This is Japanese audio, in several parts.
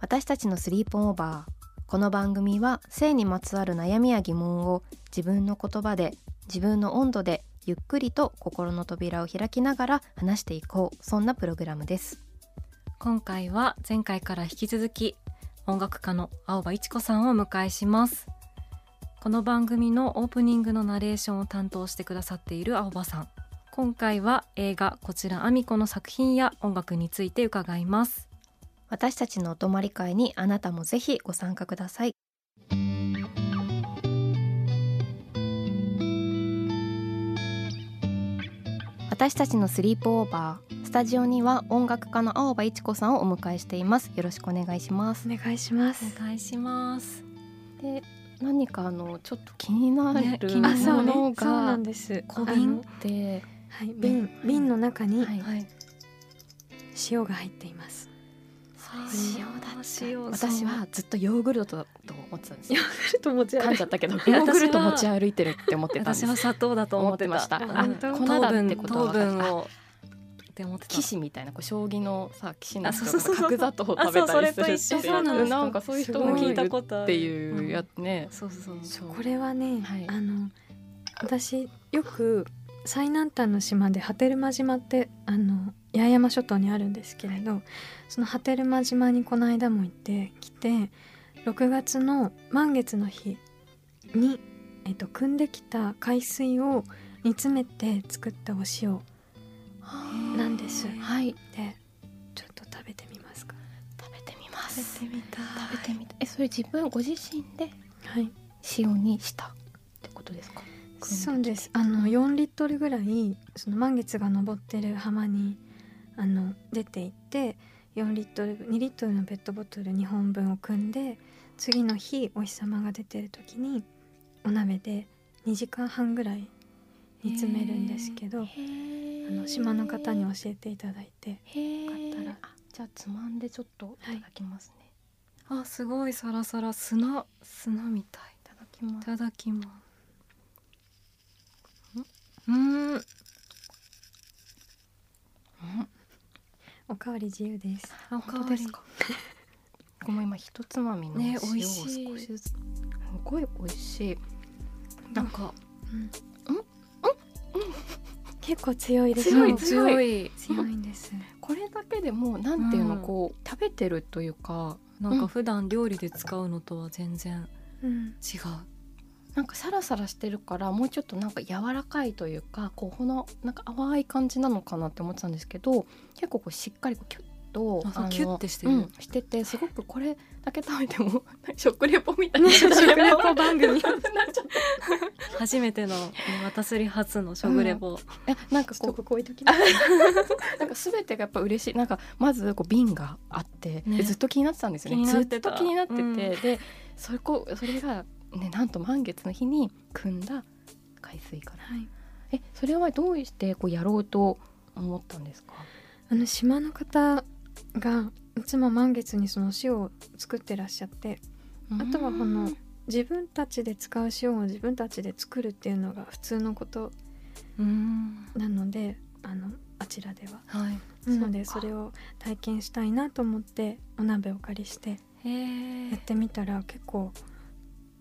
私たちのスリープオーバーこの番組は性にまつわる悩みや疑問を自分の言葉で自分の温度でゆっくりと心の扉を開きながら話していこう。そんなプログラムです。今回は前回から引き続き音楽家の青葉一子さんをお迎えします。この番組のオープニングのナレーションを担当してくださっている青葉さん。今回は映画こちらアミコの作品や音楽について伺います。私たちのお泊まり会にあなたもぜひご参加ください。私たちのスリープオーバースタジオには音楽家の青葉一子さんをお迎えしています。よろしくお願いします。お願いします。お願いします。で何かあのちょっ気になる、ね、気になる。ものが、そうなんです。小瓶で、はい、瓶瓶の中に塩が入っています塩だ塩私はずっとヨーグルトだと思ってたんですヨーグルト持ち噛んじゃったけどヨーグルト持ち歩いてるって思ってた私は砂糖だと思ってました。あ粉だってことは糖分をって思って騎士みたいなこう将棋のさ騎士の人が角砂糖を食べたりするっていう。なんかそういう人も聞いたことっていうやつね、そうそうこれはね、あの私よく最南端の島で波照間島ってあの八重山諸島にあるんですけれどその波照間島にこの間も行ってきて6月の満月の日に、えっと、汲んできた海水を煮詰めて作ったお塩なんです。はい、でちょっと食べてみますか。食べてみます。食べてみた食べてみたえそれ自分ご自身ではい。塩にした？ってことですか、そうです。あの4リットルぐらいその満月が昇ってる浜にあの出ていって4リットル2リットルのペットボトル2本分を汲んで次の日お日様が出てる時にお鍋で2時間半ぐらい煮詰めるんですけどあの島の方に教えていただいてよかったら。じゃあつまんでちょっとい。ただきますね、はい、あすごいサラサラ砂砂みたい。いただきます。いただきます。うん？うん？おかわり自由です。おかわり。ごめん今一つまみの塩を少しずつ、すごい美味しい。なんか、うん。結構強いです強い強い。強い。んです。これだけでもなんていうの、こう食べてるというかなんか普段料理で使うのとは全然違う、なんかサラサラしてるからもうちょっとなんか柔らかいというかこうほのなんか淡い感じなのかなって思ってたんですけど結構こうしっかりこうキュッとあキュッてしてる、うん、しててすごくこれだけ食べても食レポみたいな、ね、食レポ番組。初めての私初の食レポ、うん、えなんかこうここ置いときななんか全てがやっぱ嬉しい。なんかまずこう瓶があって、ね、ずっと気になってたんですよね。ずっと気になってて、うん、でそこそれがねなんと満月の日に汲んだ海水から、はい、えそれはどうしてこうやろうと思ったんですか？あの島の方がいつも満月にその塩を作ってらっしゃってあとはこの自分たちで使う塩を自分たちで作るっていうのが普通のこと。なのであのあちらでは。はい、なのでそれを体験したいなと思ってお鍋をお借りしてやってみたら結構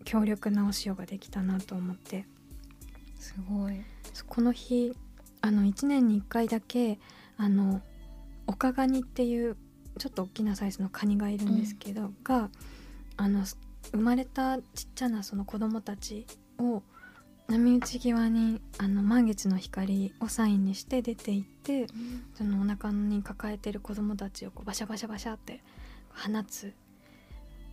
強力なお塩ができたなと思って。すごい。この日あの1年に1回だけあの岡ガニっていうちょっと大きなサイズのカニがいるんですけど、があの生まれたちっちゃなその子供たちを波打ち際にあの満月の光をサインにして出ていってそのお腹に抱えてる子供たちをこうバシャバシャバシャって放つ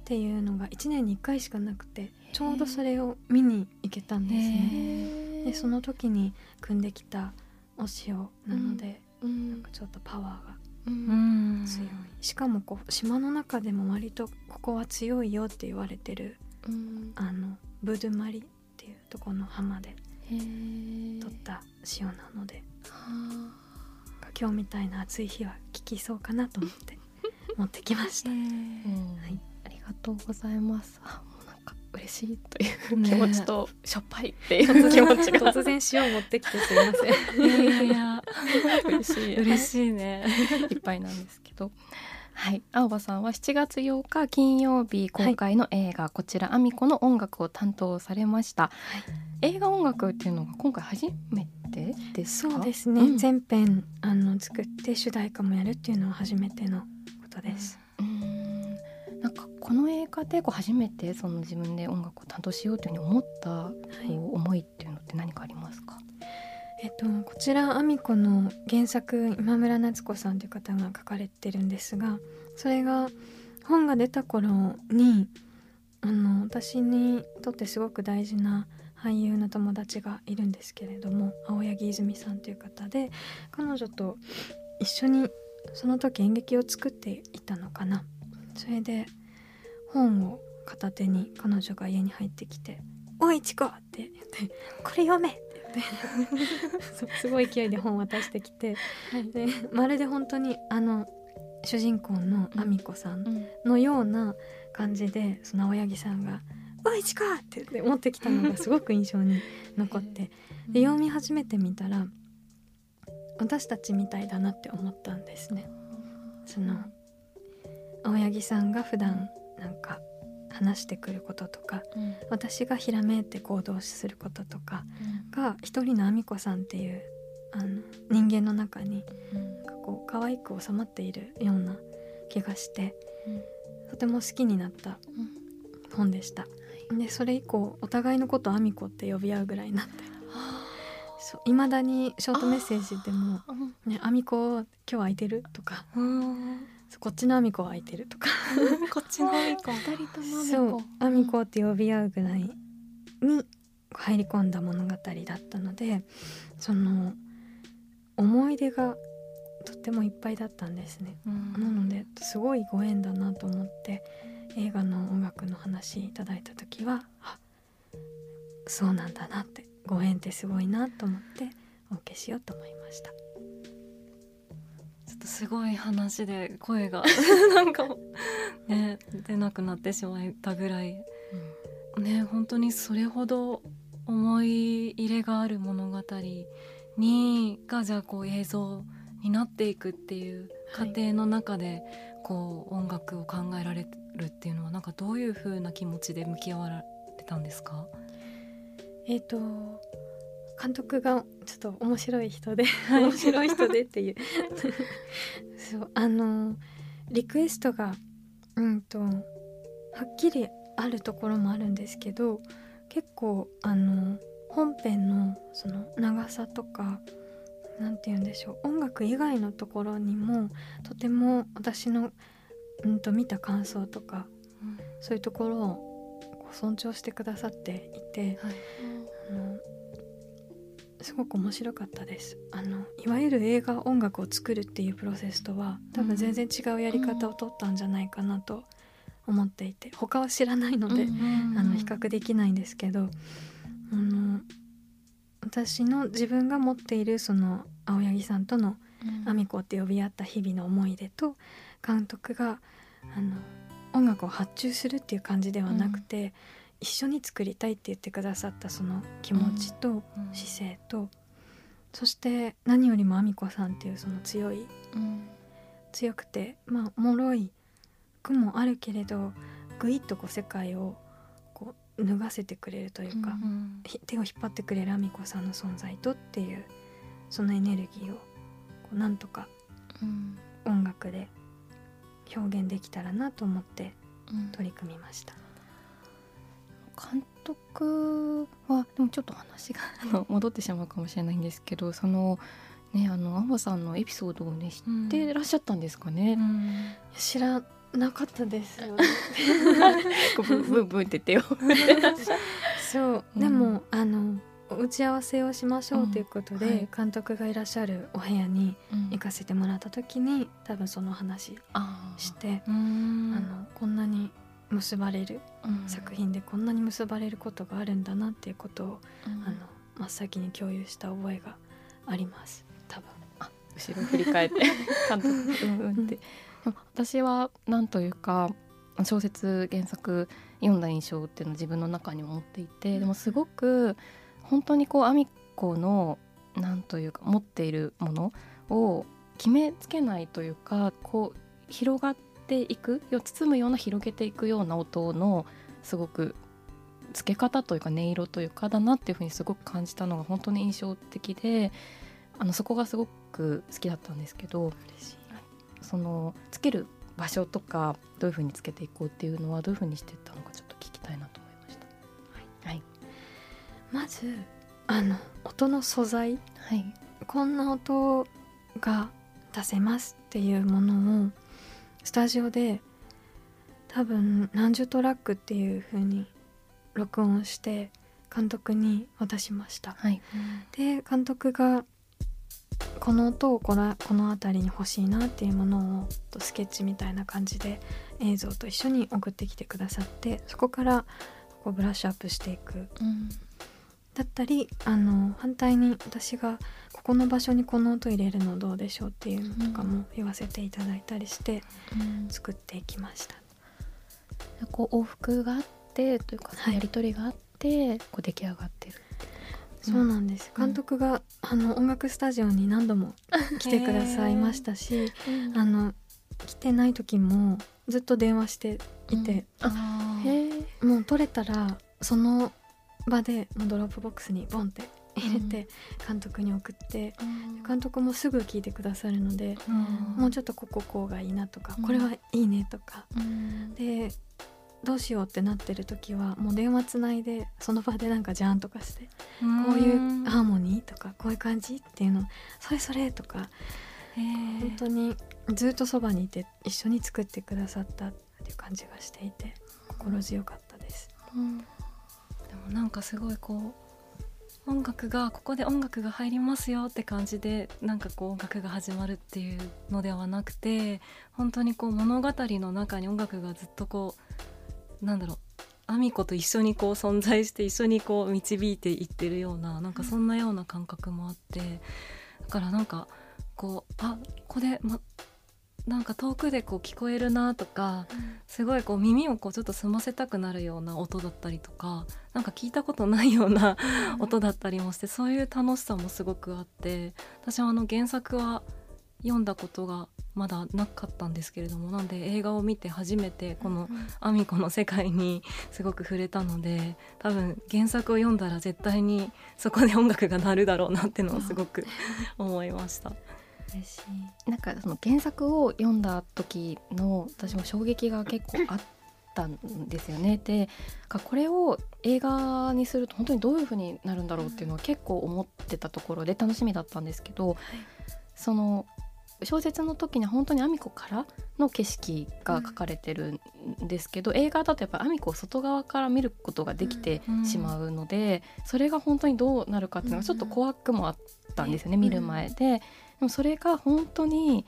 っていうのが1年に1回しかなくてちょうどそれを見に行けたんですね。でその時に組んできたお塩なので、なんかちょっとパワーがうん。強い、しかもこう島の中でも割とここは強いよって言われてるあのブドゥマリっていうところの浜で取った塩なので今日みたいな暑い日は効きそうかなと思って持ってきました。はい、がとうございます。あ、もうなんか嬉しいという気持ちと、しょっぱいっていう気持ちが突然塩持ってきてすいません。いやいや嬉しい嬉しいね。いっぱいなんですけど。はい、青葉さんは7月8日金曜日公開の映画、こちらアミコの音楽を担当されました、映画音楽っていうのが今回初めてですか？そうですね、うん全編あの作って主題歌もやるっていうのは初めてのことです。なんかこの映画でこう初めてその自分で音楽を担当しようというふうに思ったい。こう思いっていうのって何かありますか、えっと、こちらアミコの原作今村夏子さんという方が書かれてるんですがそれが本が出た頃にあの私にとってすごく大事な俳優の友達がいるんですけれども青柳泉さんという方で彼女と一緒にその時演劇を作っていたのかなそれで本を片手に彼女が家に入ってきて「おいチコ!」って言って「これ読め!」って言って すごい勢いで本渡してきてでまるで本当にあの主人公のアミコさんのような感じでその青柳さんが「おいチコ!」って言って持ってきたのがすごく印象に残ってで読み始めてみたら私たちみたいだなって思ったんですね。その青柳さんが普段なんか話してくることとか私がひらめいて行動することとかが一人のあみこさんっていうあの人間の中になんかこう可愛く収まっているような気がして、とても好きになった本でした。でそれ以降お互いのことをあみこって呼び合うぐらいになって。そう未だにショートメッセージでも「ね、あみこ今日空いてる?」とか。そう「こっちのあみこ空いてる?」とかこっちのアミコ。二人ともそう「あみこ」って呼び合うぐらいに入り込んだ物語だったのでその思い出がとってもいっぱいだったんですね。なのですごいご縁だなと思って映画の音楽の話いただいた時はあそうなんだなってご縁ってすごいなと思ってお受けしようと思いました。とすごい話で声が。なんか ね出なくなってしまったぐらい。ね本当にそれほど思い入れがある物語にがじゃあこう映像になっていくっていう過程の中で、こう音楽を考えられるっていうのはなんかどういう風な気持ちで向き合われたんですか？えっ、と監督がちょっと面白い人で面白い人でっていう。そうあのリクエストがうんとはっきりあるところもあるんですけど結構あの本編のその長さとかなんて言うんでしょう音楽以外のところにもとても私の、うん、と見た感想とかそういうところを尊重してくださっていて、はい。あのすごく面白かったです。あのいわゆる映画音楽を作るっていうプロセスとは多分全然違うやり方を取ったんじゃないかなと思っていて他は知らないので、あの比較できないんですけどあの私の自分が持っているその青柳さんとのアミコって呼び合った日々の思い出と監督があの音楽を発注するっていう感じではなくて、一緒に作りたいって言ってくださったその気持ちと姿勢と、そして何よりもアミコさんっていうその強い強くてまあ脆い句もあるけれどぐいっとこう世界をこう脱がせてくれるというか、うんひ手を引っ張ってくれるアミコさんの存在とっていうそのエネルギーをこうなんとか音楽で表現できたらなと思って取り組みました。監督はでもちょっと話が戻ってしまうかもしれないんですけどそのねあのアンバさんのエピソードをね知ってらっしゃったんですかね、うん、知らなかったです。よ、ブンブンブンって そう、でもあの打ち合わせをしましょうということで、うん。はい、監督がいらっしゃるお部屋に行かせてもらった時に、多分その話してあのこんなに結ばれる、作品でこんなに結ばれることがあるんだなっていうことを、あの真っ先に共有した覚えがあります。多分。あ後ろ振り返って 監督うんうんって、でも私はなんというか小説原作読んだ印象っていうのを自分の中に持っていてでもすごく本当にこうアミコのなんというか持っているものを決めつけないというかこう広がっていく包むような広げていくような音のすごく付け方というか音色というかだなっていうふうにすごく感じたのが本当に印象的であのそこがすごく好きだったんですけどそのつける場所とかどういうふうにつけていこうっていうのはどういうふうにしてったのかちょっと聞きたいなと思いました。はい、はい、まずあの音の素材、はい、こんな音が出せますっていうものをスタジオで多分何十トラックっていう風に録音して監督に渡しました、はい、で監督がこの音をこのこの辺りに欲しいなっていうものをスケッチみたいな感じで映像と一緒に送ってきてくださってそこからこうブラッシュアップしていく、うん、だったりあの反対に私がここの場所にこの音入れるのどうでしょうっていうのとかも言わせていただいたりして作っていきました。うん、こう往復があってというか、やり取りがあって、こう出来上がってる。そうなんです。監督が、あの音楽スタジオに何度も来てくださいましたしあの来てない時もずっと電話していて、うん、もう撮れたらその場でドロップボックスにボンって入れて監督に送って、うん、監督もすぐ聞いてくださるので、うん、もうちょっとこここうがいいなとか、これはいいねとか、でどうしようってなってる時はもう電話つないでその場でなんかジャンとかしてこういうハーモニーとかこういう感じっていうのそれそれとか本当にずっとそばにいて一緒に作ってくださったっていう感じがしていて心強かったです。うん、でもなんかすごいこう音楽がここで音楽が入りますよって感じでなんかこう音楽が始まるっていうのではなくて本当にこう物語の中に音楽がずっとこうなんだろうアミコと一緒にこう存在して一緒にこう導いていってるようななんかそんなような感覚もあってだからなんかこうあこれ、ま、なんか遠くでこう聞こえるなとか、すごいこう耳をこうちょっと澄ませたくなるような音だったりとかなんか聞いたことないような音だったりもしてそういう楽しさもすごくあって私はあの原作は読んだことがまだなかったんですけれどもなんで映画を見て初めてこのアミコの世界にすごく触れたので多分原作を読んだら絶対にそこで音楽が鳴るだろうなってのをすごく思いました。嬉しい。なんかその原作を読んだ時の私も衝撃が結構あったんですよね。でこれを映画にすると本当にどういう風になるんだろうっていうのは結構思ってたところで楽しみだったんですけど、はい、その小説の時には本当にアミコからの景色が書かれてるんですけど、うん、映画だとやっぱアミコを外側から見ることができてしまうので、うん、それが本当にどうなるかっていうのがちょっと怖くもあったんですよね、うん、見る前で。でもそれが本当に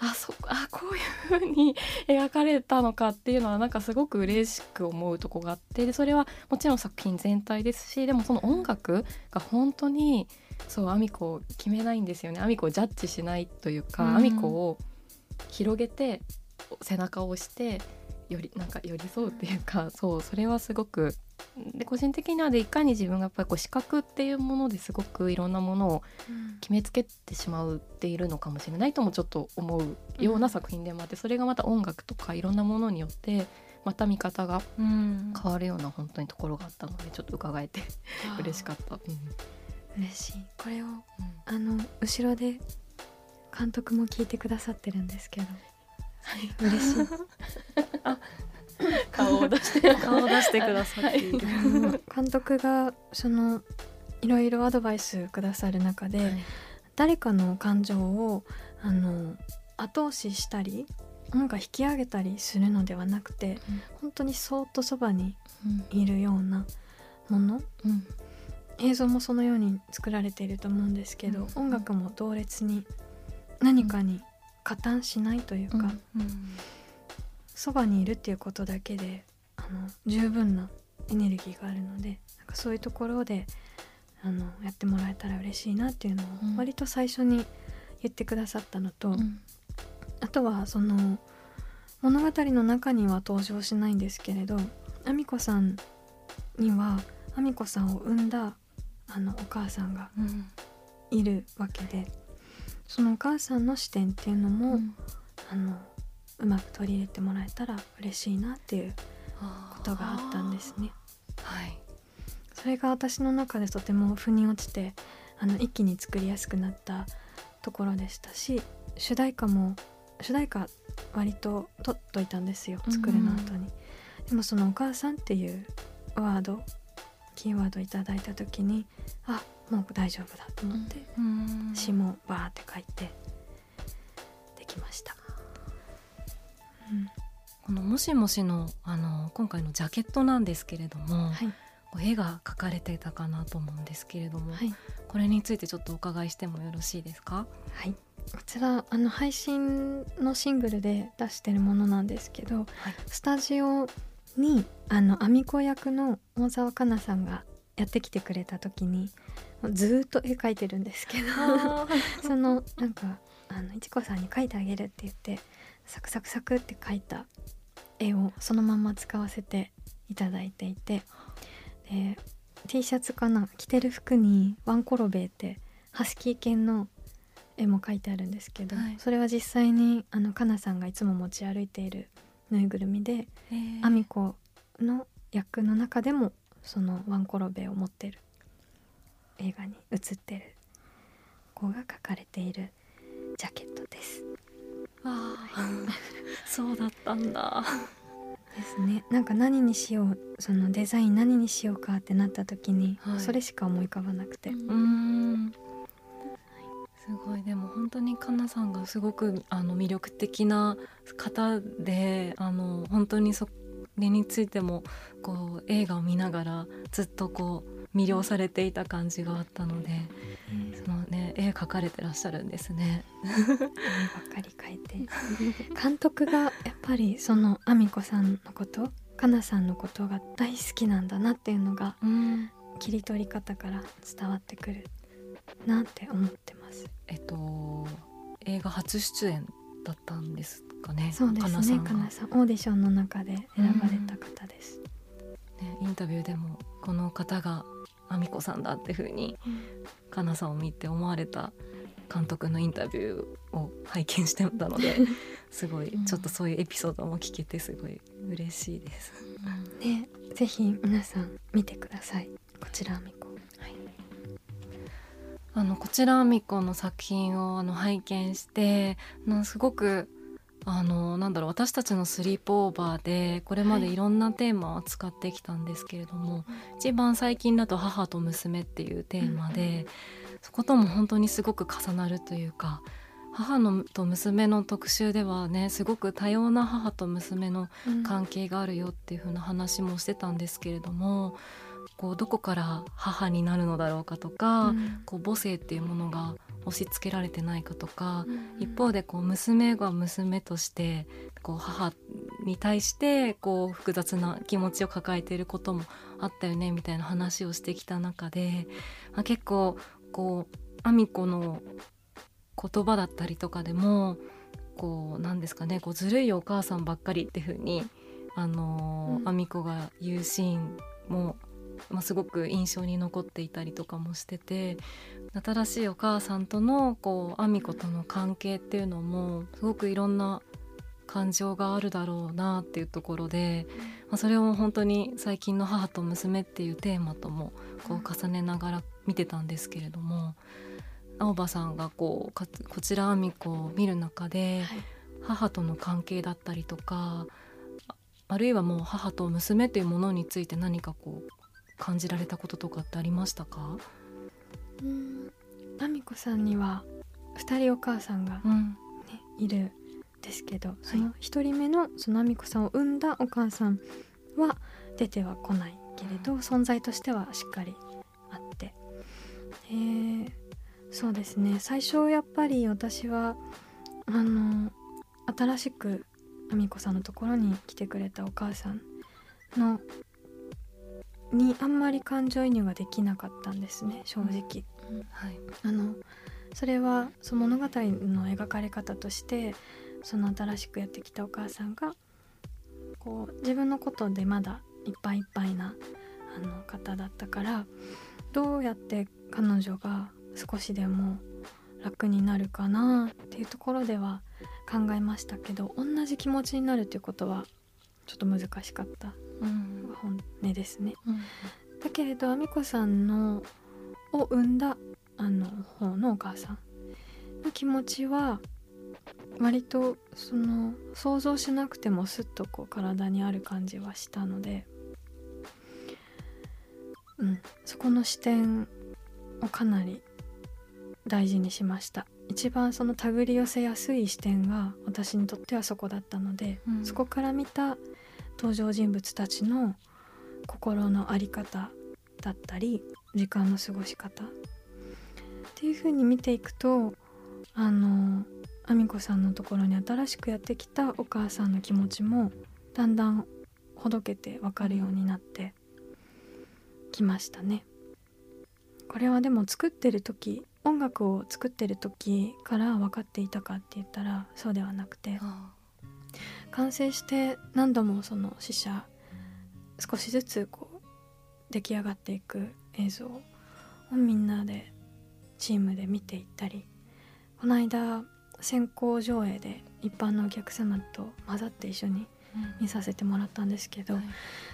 あそあこういう風に描かれたのかっていうのはなんかすごく嬉しく思うとこがあってでそれはもちろん作品全体ですしでもその音楽が本当にそうアミコを決めないんですよね。アミコをジャッジしないというか、うん、アミコを広げて背中を押してよりなんか寄り添うっていうかそうそれはすごくで個人的にはでいかに自分がやっぱりこう視覚っていうものですごくいろんなものを決めつけてしまうっているのかもしれないともちょっと思うような作品でもあってそれがまた音楽とかいろんなものによってまた見方が変わるような本当にところがあったのでちょっと伺えて嬉しかった。うん。嬉しい。これを、うん、あの後ろで監督も聞いてくださってるんですけど嬉しい。顔を出して。顔を出してくださっている、監督がそのい。ろい。ろアドバイスくださる中で、はい。誰かの感情をあの後押ししたりなんか引き上げたりするのではなくて、うん本当にそーっとそばにうんい。るようなものうん映像もそのように作られてい。ると思うんですけど、うん音楽も同列に何かに加担しないというか、うんそばにいるっていうことだけであの十分なエネルギーがあるのでなんかそういうところであのやってもらえたら嬉しいなっていうのをうん。割と最初に言ってくださったのと、うん。あとはその物語の中には登場しないんですけれどあみこさんにはあみこさんを産んだあのお母さんがうん。いるわけでそのお母さんの視点っていうのも、あのうまく取り入れてもらえたら嬉しいなっていうことがあったんですね。はいそれが私の中でとても腑に落ちてあの一気に作りやすくなったところでしたし主題歌も主題歌割と取っといたんですよ作るの後に。でもその「お母さん」っていうワードキーワードいただいた時にあもう大丈夫だと思ってうん。詩もバーって書いてできました。うん。この「もしもしの」あの今回のジャケットなんですけれども、はい。絵が描かれてたかなと思うんですけれども、はい。これについてちょっとお伺いしてもよろしいですか？はい、こちらあの配信のシングルで出してるものなんですけど、はい。スタジオにあのアミコ役の大沢かなさんがやってきてくれた時にずーっと絵描いてるんですけど そのなんかあのいちこさんに描いてあげるって言ってサクサクサクって描いた絵をそのまんま使わせていただいていてで T シャツかな着てる服にワンコロベってハスキー犬の絵も描いてあるんですけど、はい。それは実際にあのかなさんがいつも持ち歩いているぬいぐるみでえー。アミコの役の中でもそのワンコロベを持ってる映画に映ってる子が描かれているジャケットです。あーそうだったんだ。ですね。なんか何にしようそのデザイン何にしようかってなった時に、はい。それしか思い浮かばなくて、うーん。すごい。でも本当にかなさんがすごくあの魅力的な方であの本当にそれについてもこう映画を見ながらずっとこう魅了されていた感じがあったのでそのね絵描かれてらっしゃるんですね。絵ばっかり描いて監督がやっぱりそのアミコさんのことかなさんのことが大好きなんだなっていうのがうん切り取り方から伝わってくるなって思ってます。えっと映画初出演だったんですかね。そうですね。かなさんオーディションの中で選ばれた方です。ね、インタビューでもこの方があみこさんだっていうふうにかなさんを見て思われた監督のインタビューを拝見してたので すごいうんちょっとそういうエピソードも聞けてすごい嬉しいです。ね、ぜひ皆さん見てください。こちら。あのこちらあみこの作品をあの拝見してなすごくあのなんだろう私たちのスリープオーバーでこれまでい。ろんなテーマを扱ってきたんですけれども、一番最近だと「母と娘」っていうテーマで、そことも本当にすごく重なるというか母のと娘の特集ではねすごく多様な母と娘の関係があるよっていう風な話もしてたんですけれどもこうどこから母になるのだろうかとか、こう母性っていうものが押し付けられてないかとか、一方でこう娘が娘としてこう母に対してこう複雑な気持ちを抱えていることもあったよねみたいな話をしてきた中で、まあ、結構こうアミコの言葉だったりとかでもこうなんですかねこうずるいお母さんばっかりっていう風にあのーうん。アミコが言うシーンも、まあ、すごく印象に残っていたりとかもしてて新しいお母さんとのこうアミコとの関係っていうのもすごくいろんな感情があるだろうなっていうところで、まあ、それを本当に最近の「母と娘」っていうテーマともこう重ねながら見てたんですけれども青葉さんがこうかこちらアミコを見る中で、はい。母との関係だったりとかあるいはもう母と娘というものについて何かこう感じられたこととかってありましたか？うん。あみこさんには2人お母さんが、ね、うん、いるんですけど、その1人目のそのあみこさんを産んだお母さんは出てはこないけれど、存在としてはしっかりあって。えー、そうですね。最初やっぱり私はあの新しくあみこさんのところに来てくれたお母さんのにあんまり感情移入ができなかったんですね正直、うん、はい、あのそれはその物語の描かれ方としてその新しくやってきたお母さんがこう自分のことでまだいっぱいいっぱいなあの方だったからどうやって彼女が少しでも楽になるかなっていうところでは考えましたけど同じ気持ちになるっていうことはちょっと難しかった本音ですね。うん、だけれどあみこさんのを産んだあの方のお母さんの気持ちは割とその想像しなくてもすっとこう体にある感じはしたので、うん、そこの視点をかなり大事にしました。一番その手繰り寄せやすい視点が私にとってはそこだったので、うん、そこから見た登場人物たちの心の在り方だったり時間の過ごし方っていう風に見ていくとあのあみこさんのところに新しくやってきたお母さんの気持ちもだんだんほどけて分かるようになってきましたね。これはでも作ってる時音楽を作ってる時から分かっていたかって言ったらそうではなくて完成して何度もその試写少しずつこう出来上がっていく映像をみんなでチームで見ていったりこの間先行上映で一般のお客様と混ざって一緒に見させてもらったんですけど、うんはい、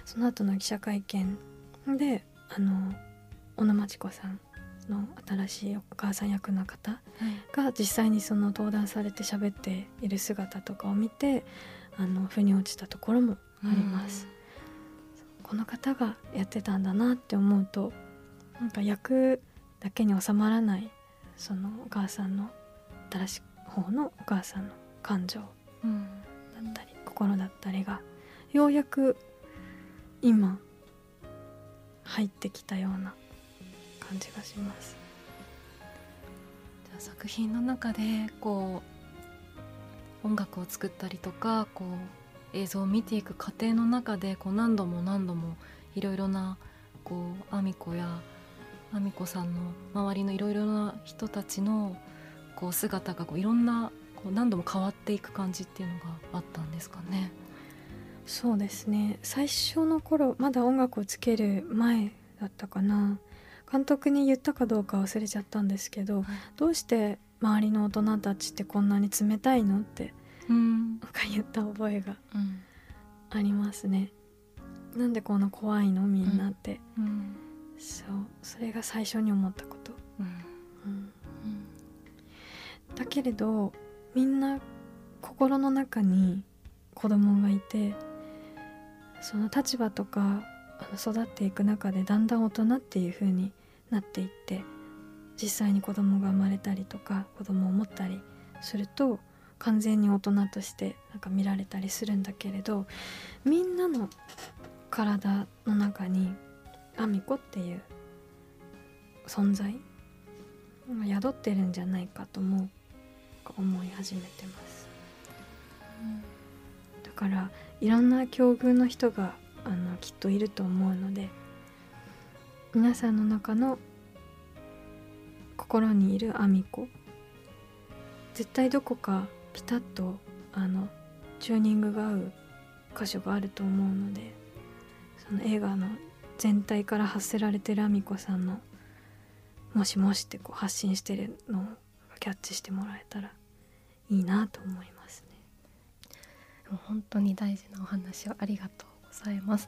その後の記者会見であの小野真知子さんの新しいお母さん役の方が実際にその登壇されて喋っている姿とかを見てあの腑に落ちたところもあります。うん、この方がやってたんだなって思うとなんか役だけに収まらないそのお母さんの新しい方のお母さんの感情だったり、うん、心だったりがようやく今入ってきたような感じがします。じゃあ作品の中でこう音楽を作ったりとかこう映像を見ていく過程の中でこう何度も何度もいろいろなこうアミコやアミコさんの周りのいろいろな人たちのこう姿がこういろんなこう何度も変わっていく感じっていうのがあったんですかね。そうですね最初の頃まだ音楽をつける前だったかな監督に言ったかどうか忘れちゃったんですけど、はい、どうして周りの大人たちってこんなに冷たいの？って、うん、か言った覚えがありますね。うん、なんでこんな怖いの？みんなって、うん、そう。それが最初に思ったこと。うん。だけれどみんな心の中に子供がいてその立場とか育っていく中でだんだん大人っていう風になっていって実際に子供が生まれたりとか子供を持ったりすると完全に大人としてなんか見られたりするんだけれどみんなの体の中にアミコっていう存在が宿ってるんじゃないかと思う思い始めてます、うん、だからいろんな境遇の人があのきっといると思うので皆さんの中の心にいるアミコ絶対どこかピタッとあのチューニングが合う箇所があると思うのでその映画の全体から発せられてるアミコさんの「もしもし」ってこう発信してるのをキャッチしてもらえたらいいなと思いますね。本当に大事なお話をありがとうございます。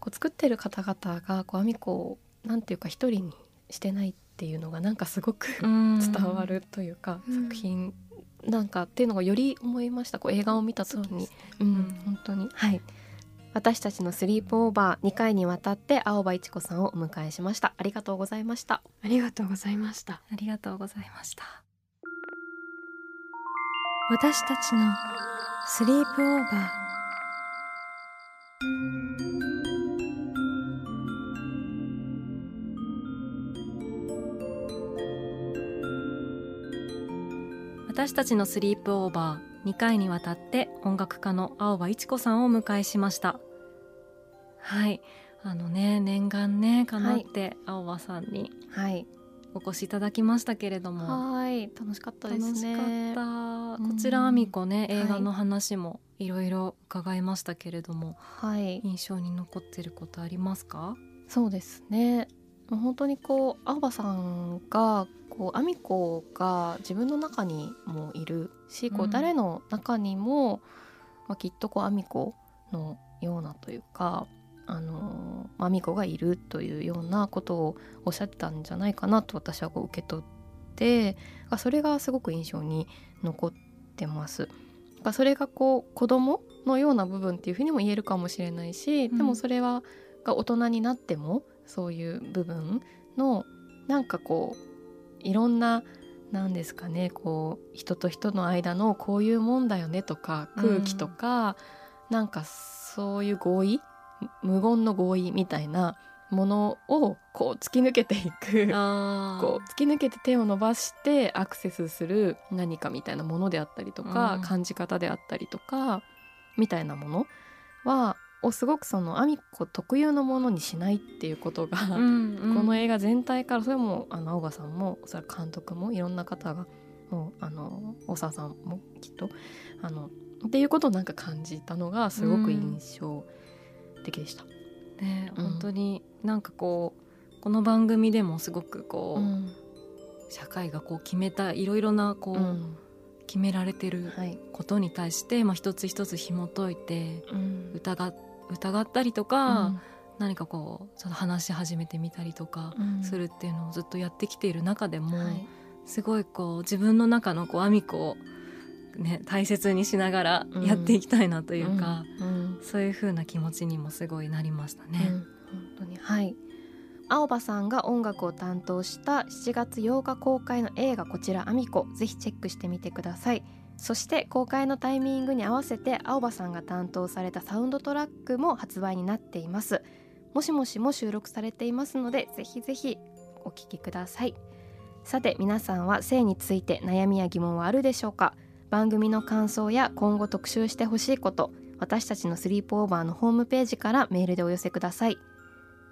こう作ってる方々がこうアミコをなんていうか一人にしてないっていうのがなんかすごく伝わるというか、作品なんかっていうのがより思いました。こう映画を見た時に。う、ね、ん、本当に。はい。私たちのスリープオーバー2回にわたって青葉一子さんをお迎えしました。ありがとうございました。ありがとうございました。ありがとうございました。私たちのスリープオーバー私たちのスリープオーバー2回にわたって音楽家の青葉一子さんをお迎えしました。はい。あのね念願ねかなって青葉さんにはい。お越しいただきましたけれども。はい。楽しかったですね。こちらあみこね映画の話もいろいろ伺いましたけれども、はい、印象に残ってることありますか？そうですね本当にこう青葉さんがこうアミコが自分の中にもいるし、こう誰の中にも、まあ、きっとこうアミコのようなというかあのアミコがいるというようなことをおっしゃってたんじゃないかなと私はこう受け取ってそれがすごく印象に残ってます。それがこう子供のような部分っていうふうにも言えるかもしれないし、でもそれはが大人になってもそういう部分のなんかこういろんな何ですかねこう人と人の間のこういうもんだよねとか空気とか、うん、なんかそういう合意無言の合意みたいなものをこう突き抜けていくこう突き抜けて手を伸ばしてアクセスする何かみたいなものであったりとか、うん、感じ方であったりとかみたいなものはをすごくそのアミコ特有のものにしないっていうことが、うんうん、この映画全体からそれもあの青葉さんもそれ監督もいろんな方がもうあの大沢さんもきっとあのっていうことをなんか感じたのがすごく印象的でした。うん、ね、本当になんかこうこの番組でもすごくこう、うん、社会がこう決めたいろいろなこう、うん。決められてることに対して、はい、まあ、一つ一つ紐解いて疑っ疑ったりとか、うん、何かこうちょっと話し始めてみたりとかするっていうのをずっとやってきている中でも、はい、すごいこう自分の中のこうアミコを、ね、大切にしながらやっていきたいなというか、うん、そういう風な気持ちにもすごいなりましたね。本当に。はい。青葉さんが音楽を担当した7月8日公開の映画こちら「アミコ」ぜひチェックしてみてください。そして公開のタイミングに合わせて青葉さんが担当されたサウンドトラックも発売になっています。もしもしも収録されていますのでぜひぜひお聞きください。さて皆さんは性について悩みや疑問はあるでしょうか？番組の感想や今後特集してほしいこと私たちのスリープオーバーのホームページからメールでお寄せください。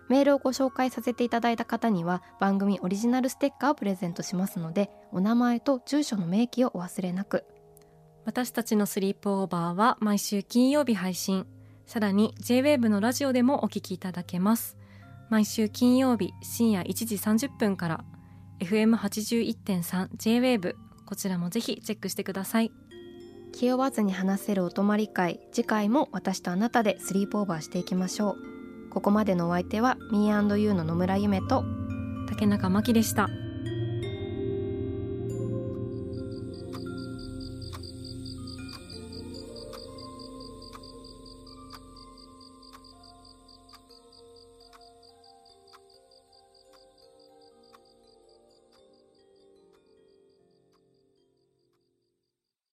メールをご紹介させていただいた方には番組オリジナルステッカーをプレゼントしますのでお名前と住所の明記をお忘れなく。私たちのスリープオーバーは毎週金曜日配信。さらに JWAVE のラジオでもお聞きいただけます。毎週金曜日深夜1時30分から FM81.3JWAVE こちらもぜひチェックしてください。気負わずに話せるお泊まり会。次回も私とあなたでスリープオーバーしていきましょう。ここまでのお相手は Me&You の野村夢と竹中真希でした